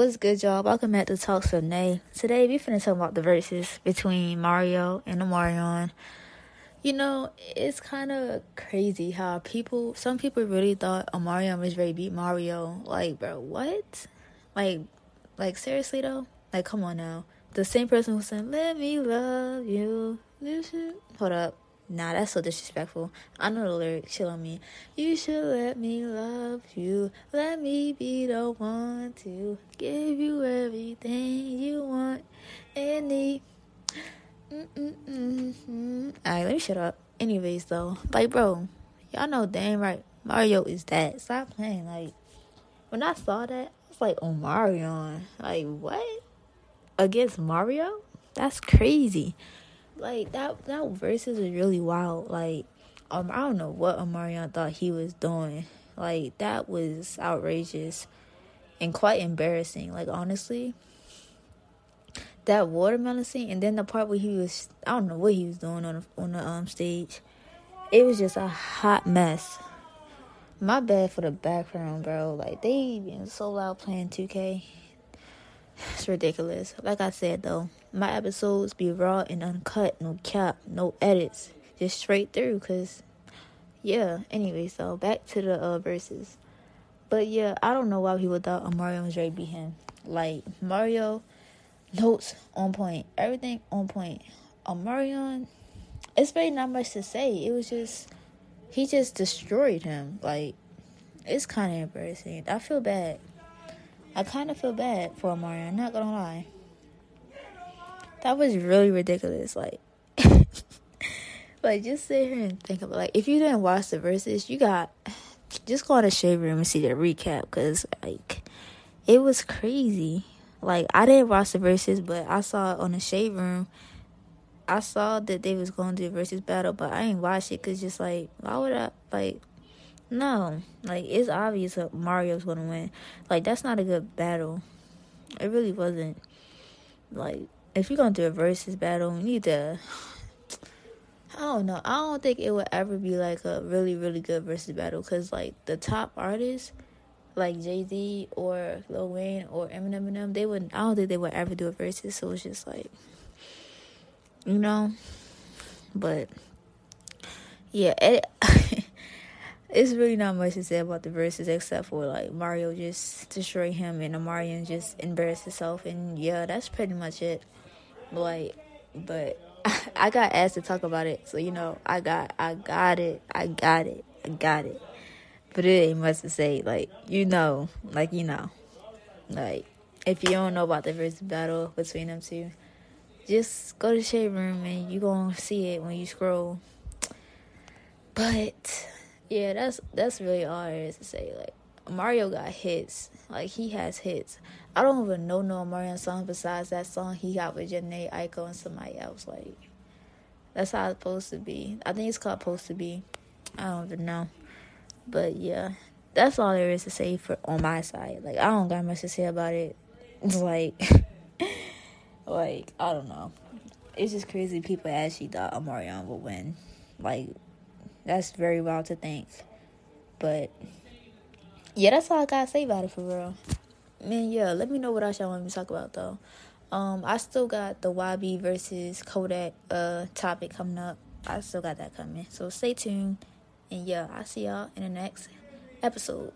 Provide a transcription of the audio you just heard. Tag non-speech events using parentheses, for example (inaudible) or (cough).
What's good, y'all? Welcome back to Talks from Nay. Today, we finna talk about the verses between Mario and Omarion. You know, it's kind of crazy how people, some people really thought Omarion was to beat Mario. Like, bro, what? Like, like seriously though? Like, come on now. The same person who said, "Let me love you." Hold up. Nah, that's so disrespectful. I know the lyrics. Chill on me. You should let me love you. Let me be the one to give you everything you want and need. Alright, let me shut up. Anyways, though, like, bro, y'all know damn right. Mario is that. Stop playing. Like, when I saw that, I was like, oh, Mario. Like, what? Against Mario? That's crazy like that that verses is really wild. Like um I don't know what Omarion thought he was doing. Like that was outrageous and quite embarrassing. Like honestly. That watermelon scene and then the part where he was I don't know what he was doing on the on the um stage. It was just a hot mess. My bad for the background, bro. Like they been so loud playing 2K. It's ridiculous. Like I said though, my episodes be raw and uncut, no cap, no edits, just straight through. Cause yeah. Anyway, so back to the uh, verses. But yeah, I don't know why people thought Mario ready to beat him. Like Mario, notes on point, everything on point. Omarion, it's really not much to say. It was just he just destroyed him. Like it's kind of embarrassing. I feel bad. I kind of feel bad for Mario. I'm not gonna lie. That was really ridiculous. Like, (laughs) like just sit here and think about like if you didn't watch the verses, you got (sighs) just go on the shade room and see the recap because like it was crazy. Like I didn't watch the verses, but I saw it on the shade room. I saw that they was going to do versus battle, but I ain't watch it because just like why would I like no, like it's obvious that Mario's gonna win. Like that's not a good battle. It really wasn't. Like if you're gonna do a versus battle, you need to. (sighs) I don't know. I don't think it would ever be like a really really good versus battle because like the top artists, like Jay Z or Lil Wayne or Eminem and them, they wouldn't. I don't think they would ever do a versus. So it's just like, you know, but yeah. It, (laughs) it's really not much to say about the verses except for like Mario just destroy him and Mario just embarrass himself and yeah, that's pretty much it. Like, but (laughs) I got asked to talk about it, so you know I got I got it, I got it, I got it. But it ain't much to say. Like you know, like you know, like if you don't know about the versus battle between them two, just go to shade room and you gonna see it when you scroll. But yeah, that's that's really all there is to say. Like Mario got hits. Like he has hits. I don't even know no Mario song besides that song he got with Jhené Aiko and somebody else. Like that's how it's supposed to be. I think it's called supposed to be. I don't even know. But yeah. That's all there is to say for on my side. Like I don't got much to say about it. It's (laughs) like (laughs) like, I don't know. It's just crazy people actually thought Omarion would win. Like that's very wild to think. But yeah, that's all I gotta say about it for real. Man, yeah, let me know what else y'all want me to talk about though. Um, I still got the YB versus Kodak uh topic coming up. I still got that coming. So stay tuned. And yeah, I'll see y'all in the next episode.